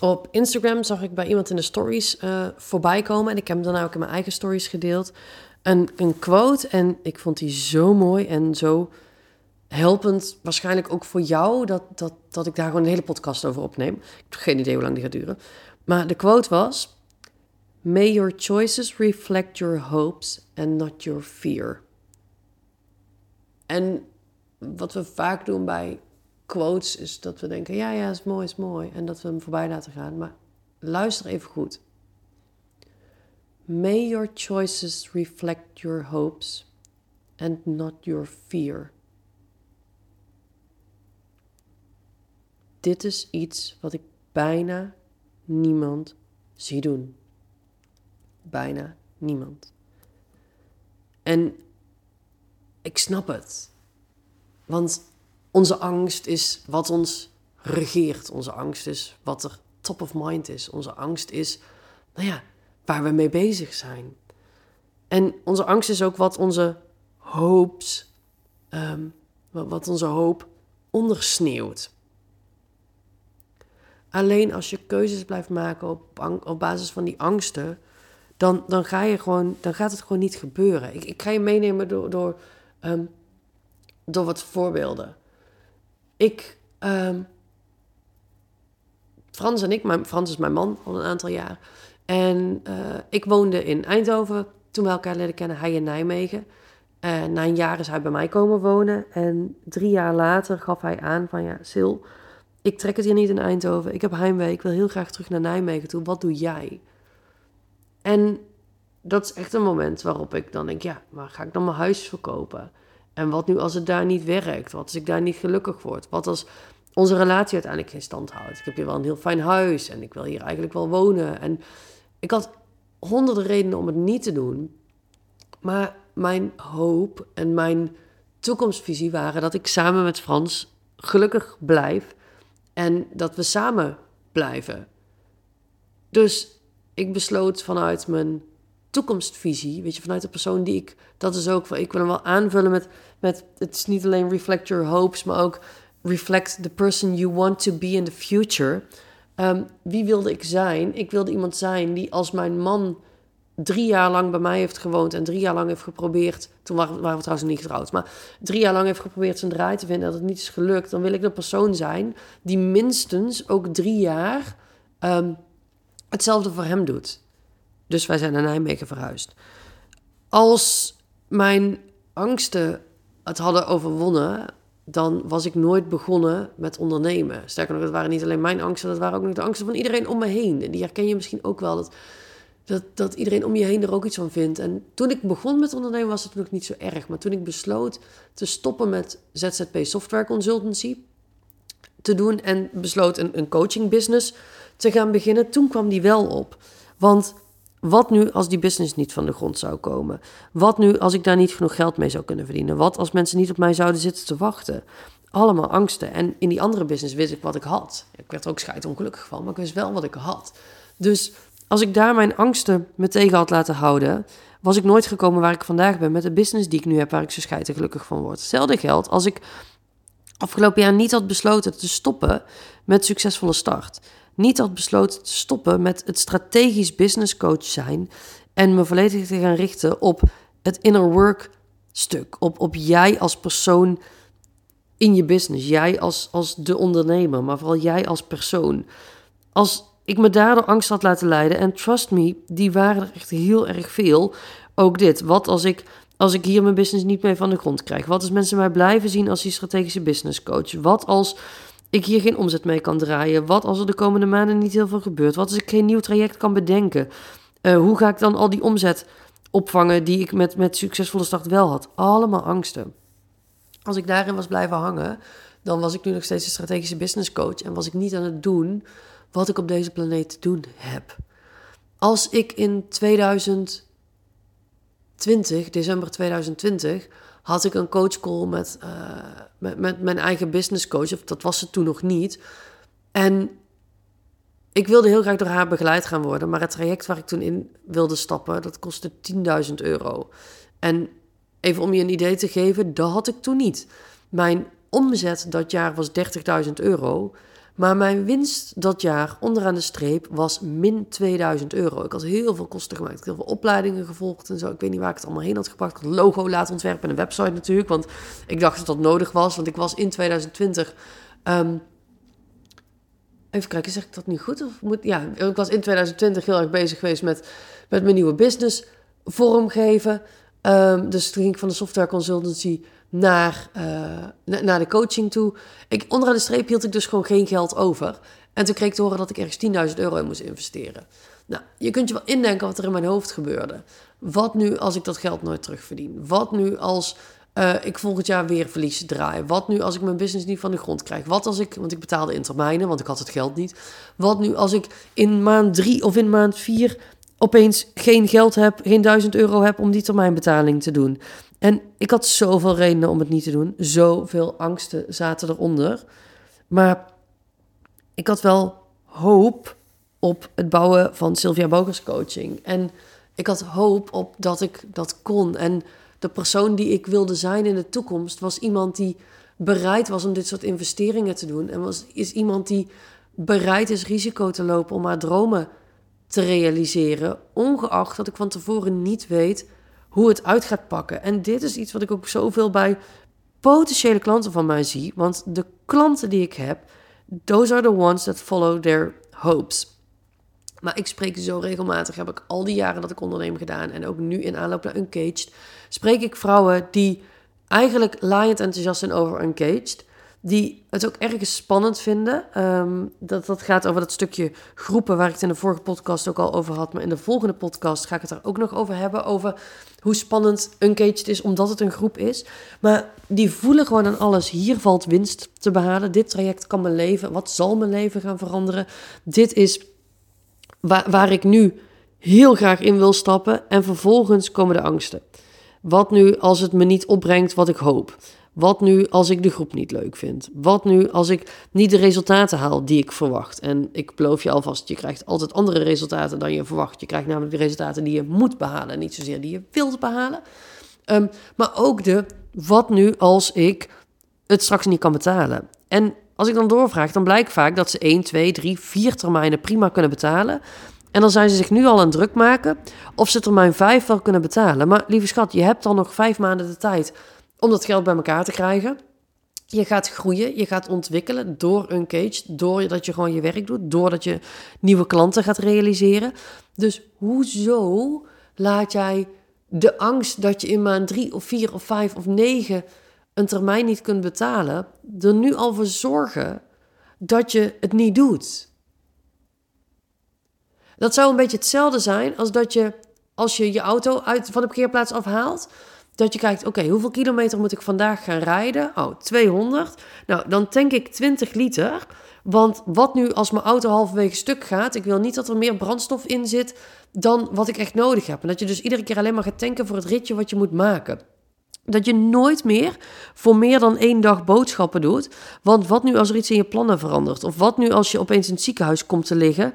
op Instagram zag ik bij iemand in de stories uh, voorbij komen. En ik heb hem dan ook in mijn eigen stories gedeeld. Een, een quote. En ik vond die zo mooi en zo helpend. Waarschijnlijk ook voor jou. Dat, dat, dat ik daar gewoon een hele podcast over opneem. Ik heb geen idee hoe lang die gaat duren. Maar de quote was... May your choices reflect your hopes and not your fear. En wat we vaak doen bij quotes is dat we denken: ja, ja, is mooi, is mooi. En dat we hem voorbij laten gaan. Maar luister even goed. May your choices reflect your hopes and not your fear. Dit is iets wat ik bijna niemand zie doen. Bijna niemand. En ik snap het. Want onze angst is wat ons regeert. Onze angst is wat er top of mind is. Onze angst is, nou ja, waar we mee bezig zijn. En onze angst is ook wat onze hoops, ehm, wat onze hoop ondersneeuwt. Alleen als je keuzes blijft maken op, op basis van die angsten, dan, dan, ga je gewoon, dan gaat het gewoon niet gebeuren. Ik, ik ga je meenemen door, door, ehm, door wat voorbeelden. Ik, um, Frans en ik, mijn, Frans is mijn man al een aantal jaar. En uh, ik woonde in Eindhoven toen we elkaar leren kennen, hij in Nijmegen. En na een jaar is hij bij mij komen wonen. En drie jaar later gaf hij aan van ja, Sil, ik trek het hier niet in Eindhoven. Ik heb heimwee, ik wil heel graag terug naar Nijmegen toe. Wat doe jij? En dat is echt een moment waarop ik dan denk, ja, maar ga ik dan mijn huis verkopen? En wat nu als het daar niet werkt? Wat als ik daar niet gelukkig word? Wat als onze relatie uiteindelijk geen stand houdt? Ik heb hier wel een heel fijn huis en ik wil hier eigenlijk wel wonen. En ik had honderden redenen om het niet te doen. Maar mijn hoop en mijn toekomstvisie waren dat ik samen met Frans gelukkig blijf en dat we samen blijven. Dus ik besloot vanuit mijn toekomstvisie, weet je, vanuit de persoon die ik, dat is ook, ik wil hem wel aanvullen met, met, het is niet alleen reflect your hopes, maar ook reflect the person you want to be in the future. Um, wie wilde ik zijn? Ik wilde iemand zijn die als mijn man drie jaar lang bij mij heeft gewoond en drie jaar lang heeft geprobeerd, toen waren, we trouwens niet getrouwd, maar drie jaar lang heeft geprobeerd zijn draai te vinden en dat het niet is gelukt, dan wil ik de persoon zijn die minstens ook drie jaar um, hetzelfde voor hem doet. Dus wij zijn naar Nijmegen verhuisd. Als mijn angsten het hadden overwonnen, dan was ik nooit begonnen met ondernemen. Sterker nog, het waren niet alleen mijn angsten, dat waren ook nog de angsten van iedereen om me heen. En die herken je misschien ook wel, dat, dat, dat iedereen om je heen er ook iets van vindt. En toen ik begon met ondernemen was het nog niet zo erg. Maar toen ik besloot te stoppen met ZZP Software Consultancy te doen en besloot een, een coaching business te gaan beginnen, toen kwam die wel op. Want wat nu als die business niet van de grond zou komen? Wat nu als ik daar niet genoeg geld mee zou kunnen verdienen? Wat als mensen niet op mij zouden zitten te wachten? Allemaal angsten. En in die andere business wist ik wat ik had. Ik werd er ook ongelukkig van, maar ik wist wel wat ik had. Dus als ik daar mijn angsten me tegen had laten houden, was ik nooit gekomen waar ik vandaag ben met de business die ik nu heb, waar ik zo gelukkig van word. Hetzelfde geldt als ik afgelopen jaar niet had besloten te stoppen met succesvolle start niet had besloten te stoppen met het strategisch business coach zijn en me volledig te gaan richten op het inner work stuk, op, op jij als persoon in je business, jij als, als de ondernemer, maar vooral jij als persoon. Als ik me daardoor angst had laten leiden, en trust me, die waren er echt heel erg veel. Ook dit, wat als ik, als ik hier mijn business niet mee van de grond krijg? Wat als mensen mij blijven zien als die strategische business coach? Wat als ik hier geen omzet mee kan draaien? Wat als er de komende maanden niet heel veel gebeurt? Wat als ik geen nieuw traject kan bedenken? Uh, hoe ga ik dan al die omzet opvangen die ik met, met succesvolle start wel had? Allemaal angsten. Als ik daarin was blijven hangen, dan was ik nu nog steeds een strategische business coach en was ik niet aan het doen wat ik op deze planeet te doen heb. Als ik in 2020, december 2020, had ik een coachcall met, uh, met, met mijn eigen business coach. Of dat was ze toen nog niet. En ik wilde heel graag door haar begeleid gaan worden. Maar het traject waar ik toen in wilde stappen, dat kostte 10.000 euro. En even om je een idee te geven, dat had ik toen niet. Mijn omzet dat jaar was 30.000 euro. Maar mijn winst dat jaar onderaan de streep was min 2000 euro. Ik had heel veel kosten gemaakt. Ik had heel veel opleidingen gevolgd en zo. Ik weet niet waar ik het allemaal heen had gebracht. Een logo laten ontwerpen en een website natuurlijk. Want ik dacht dat dat nodig was. Want ik was in 2020... Ehm, even kijken, zeg ik dat nu goed? Of moet, ja, ik was in 2020 heel erg bezig geweest met, met mijn nieuwe business vormgeven. Um, dus toen ging ik van de software consultancy naar, uh, naar de coaching toe. Ik, onderaan de streep hield ik dus gewoon geen geld over. En toen kreeg ik te horen dat ik ergens 10.000 euro in moest investeren. Nou, je kunt je wel indenken wat er in mijn hoofd gebeurde. Wat nu als ik dat geld nooit terugverdien? Wat nu als uh, ik volgend jaar weer verlies draai? Wat nu als ik mijn business niet van de grond krijg? Wat als ik, want ik betaalde in termijnen, want ik had het geld niet. Wat nu als ik in maand drie of in maand vier opeens geen geld heb, geen duizend euro heb om die termijnbetaling te doen? En ik had zoveel redenen om het niet te doen. Zoveel angsten zaten eronder. Maar ik had wel hoop op het bouwen van Sylvia Bogers coaching. En ik had hoop op dat ik dat kon. En de persoon die ik wilde zijn in de toekomst was iemand die bereid was om dit soort investeringen te doen. En was, is iemand die bereid is risico te lopen om haar dromen te realiseren. Ongeacht dat ik van tevoren niet weet hoe het uit gaat pakken. En dit is iets wat ik ook zoveel bij potentiële klanten van mij zie. Want de klanten die ik heb, those are the ones that follow their hopes. Maar ik spreek zo regelmatig, heb ik al die jaren dat ik onderneem gedaan en ook nu in aanloop naar Uncaged, spreek ik vrouwen die eigenlijk laaiend enthousiast zijn over Uncaged die het ook ergens spannend vinden. Ehm, dat, dat gaat over dat stukje groepen waar ik het in de vorige podcast ook al over had. Maar in de volgende podcast ga ik het daar ook nog over hebben. Over hoe spannend Uncaged is, omdat het een groep is. Maar die voelen gewoon aan alles. Hier valt winst te behalen. Dit traject kan mijn leven. Wat zal mijn leven gaan veranderen? Dit is waar, waar ik nu heel graag in wil stappen. En vervolgens komen de angsten. Wat nu als het me niet opbrengt wat ik hoop? Wat nu als ik de groep niet leuk vind? Wat nu als ik niet de resultaten haal die ik verwacht? En ik beloof je alvast, je krijgt altijd andere resultaten dan je verwacht. Je krijgt namelijk de resultaten die je moet behalen, niet zozeer die je wilt behalen. Ehm, maar ook de, wat nu als ik het straks niet kan betalen? En als ik dan doorvraag, dan blijkt vaak dat ze 1, 2, 3, 4 termijnen prima kunnen betalen. En dan zijn ze zich nu al aan druk maken of ze termijn 5 wel kunnen betalen. Maar lieve schat, je hebt dan nog 5 maanden de tijd om dat geld bij elkaar te krijgen. Je gaat groeien, je gaat ontwikkelen door Uncaged, doordat je gewoon je werk doet, doordat je nieuwe klanten gaat realiseren. Dus hoezo laat jij de angst dat je in maand drie of vier of vijf of negen een termijn niet kunt betalen, er nu al voor zorgen dat je het niet doet? Dat zou een beetje hetzelfde zijn als dat je, als je je auto uit, van de parkeerplaats afhaalt, dat je kijkt, oké, hoeveel kilometer moet ik vandaag gaan rijden? Oh, 200. Nou, dan tank ik 20 liter. Want wat nu als mijn auto halverwege stuk gaat? Ik wil niet dat er meer brandstof in zit dan wat ik echt nodig heb. En dat je dus iedere keer alleen maar gaat tanken voor het ritje wat je moet maken. Dat je nooit meer voor meer dan één dag boodschappen doet. Want wat nu als er iets in je plannen verandert? Of wat nu als je opeens in het ziekenhuis komt te liggen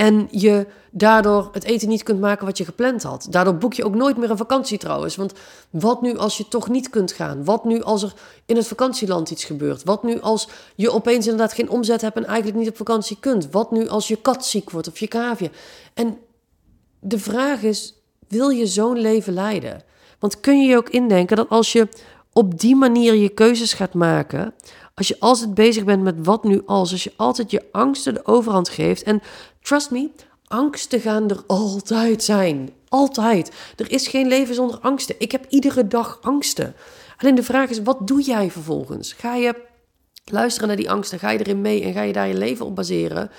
en je daardoor het eten niet kunt maken wat je gepland had. Daardoor boek je ook nooit meer een vakantie trouwens. Want wat nu als je toch niet kunt gaan? Wat nu als er in het vakantieland iets gebeurt? Wat nu als je opeens inderdaad geen omzet hebt en eigenlijk niet op vakantie kunt? Wat nu als je kat ziek wordt of je kaafje? En de vraag is, wil je zo'n leven leiden? Want kun je je ook indenken dat als je op die manier je keuzes gaat maken, als je altijd bezig bent met wat nu als, als je altijd je angsten de overhand geeft. En trust me, angsten gaan er altijd zijn. Altijd. Er is geen leven zonder angsten. Ik heb iedere dag angsten. Alleen de vraag is, wat doe jij vervolgens? Ga je luisteren naar die angsten? Ga je erin mee en ga je daar je leven op baseren?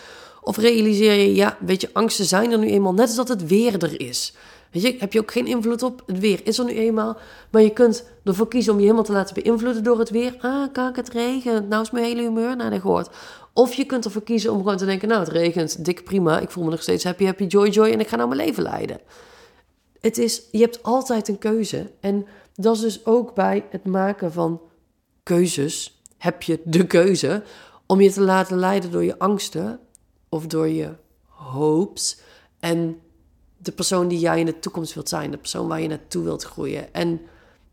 Of realiseer je, ja, weet je, angsten zijn er nu eenmaal net als dat het weer er is. Weet je, heb je ook geen invloed op. Het weer is er nu eenmaal. Maar je kunt ervoor kiezen om je helemaal te laten beïnvloeden door het weer. Ah, kijk, het regent. Nou is mijn hele humeur naar de gehoord. Of je kunt ervoor kiezen om gewoon te denken, nou, het regent, dik prima. Ik voel me nog steeds happy, happy, joy, joy. En ik ga nou mijn leven leiden. Het is, je hebt altijd een keuze. En dat is dus ook bij het maken van keuzes. Heb je de keuze om je te laten leiden door je angsten of door je hopes. En de persoon die jij in de toekomst wilt zijn, de persoon waar je naartoe wilt groeien. En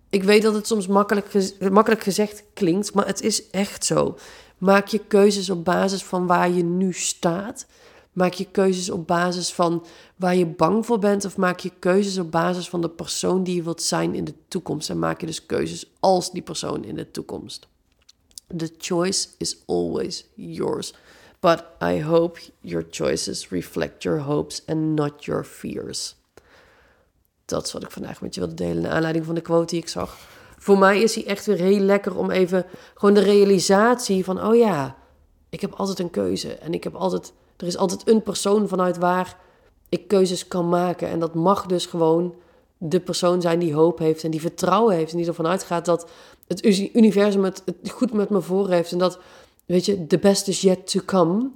ik weet dat het soms makkelijk, makkelijk gezegd klinkt, maar het is echt zo. Maak je keuzes op basis van waar je nu staat? Maak je keuzes op basis van waar je bang voor bent? Of maak je keuzes op basis van de persoon die je wilt zijn in de toekomst? En maak je dus keuzes als die persoon in de toekomst? The choice is always yours. But I hope your choices reflect your hopes and not your fears. Dat is wat ik vandaag met je wilde delen. Naar aanleiding van de quote die ik zag. Voor mij is hij echt weer heel lekker om even gewoon de realisatie van: oh ja, ik heb altijd een keuze. En ik heb altijd, er is altijd een persoon vanuit waar ik keuzes kan maken. En dat mag dus gewoon de persoon zijn die hoop heeft en die vertrouwen heeft. En die ervan uitgaat dat het universum het, het goed met me voor heeft. En dat, weet je, the best is yet to come.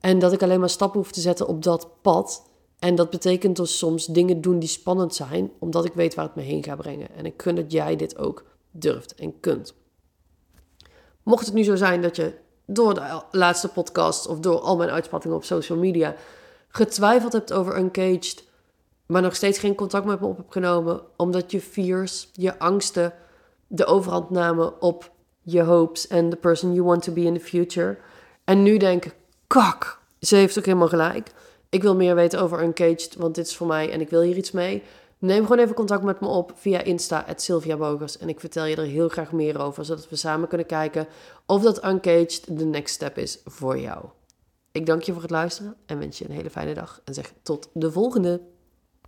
En dat ik alleen maar stappen hoef te zetten op dat pad. En dat betekent dus soms dingen doen die spannend zijn, omdat ik weet waar het me heen gaat brengen. En ik gun dat jij dit ook durft en kunt. Mocht het nu zo zijn dat je door de laatste podcast of door al mijn uitspattingen op social media getwijfeld hebt over Uncaged, maar nog steeds geen contact met me op hebt genomen, omdat je fears, je angsten de overhand namen op je hopes en the person you want to be in the future. En nu denk kak, ze heeft ook helemaal gelijk ik wil meer weten over Uncaged, want dit is voor mij en ik wil hier iets mee. Neem gewoon even contact met me op via Insta, Sylvia Bogers. En ik vertel je er heel graag meer over, zodat we samen kunnen kijken of dat Uncaged de next step is voor jou. Ik dank je voor het luisteren en wens je een hele fijne dag. En zeg tot de volgende.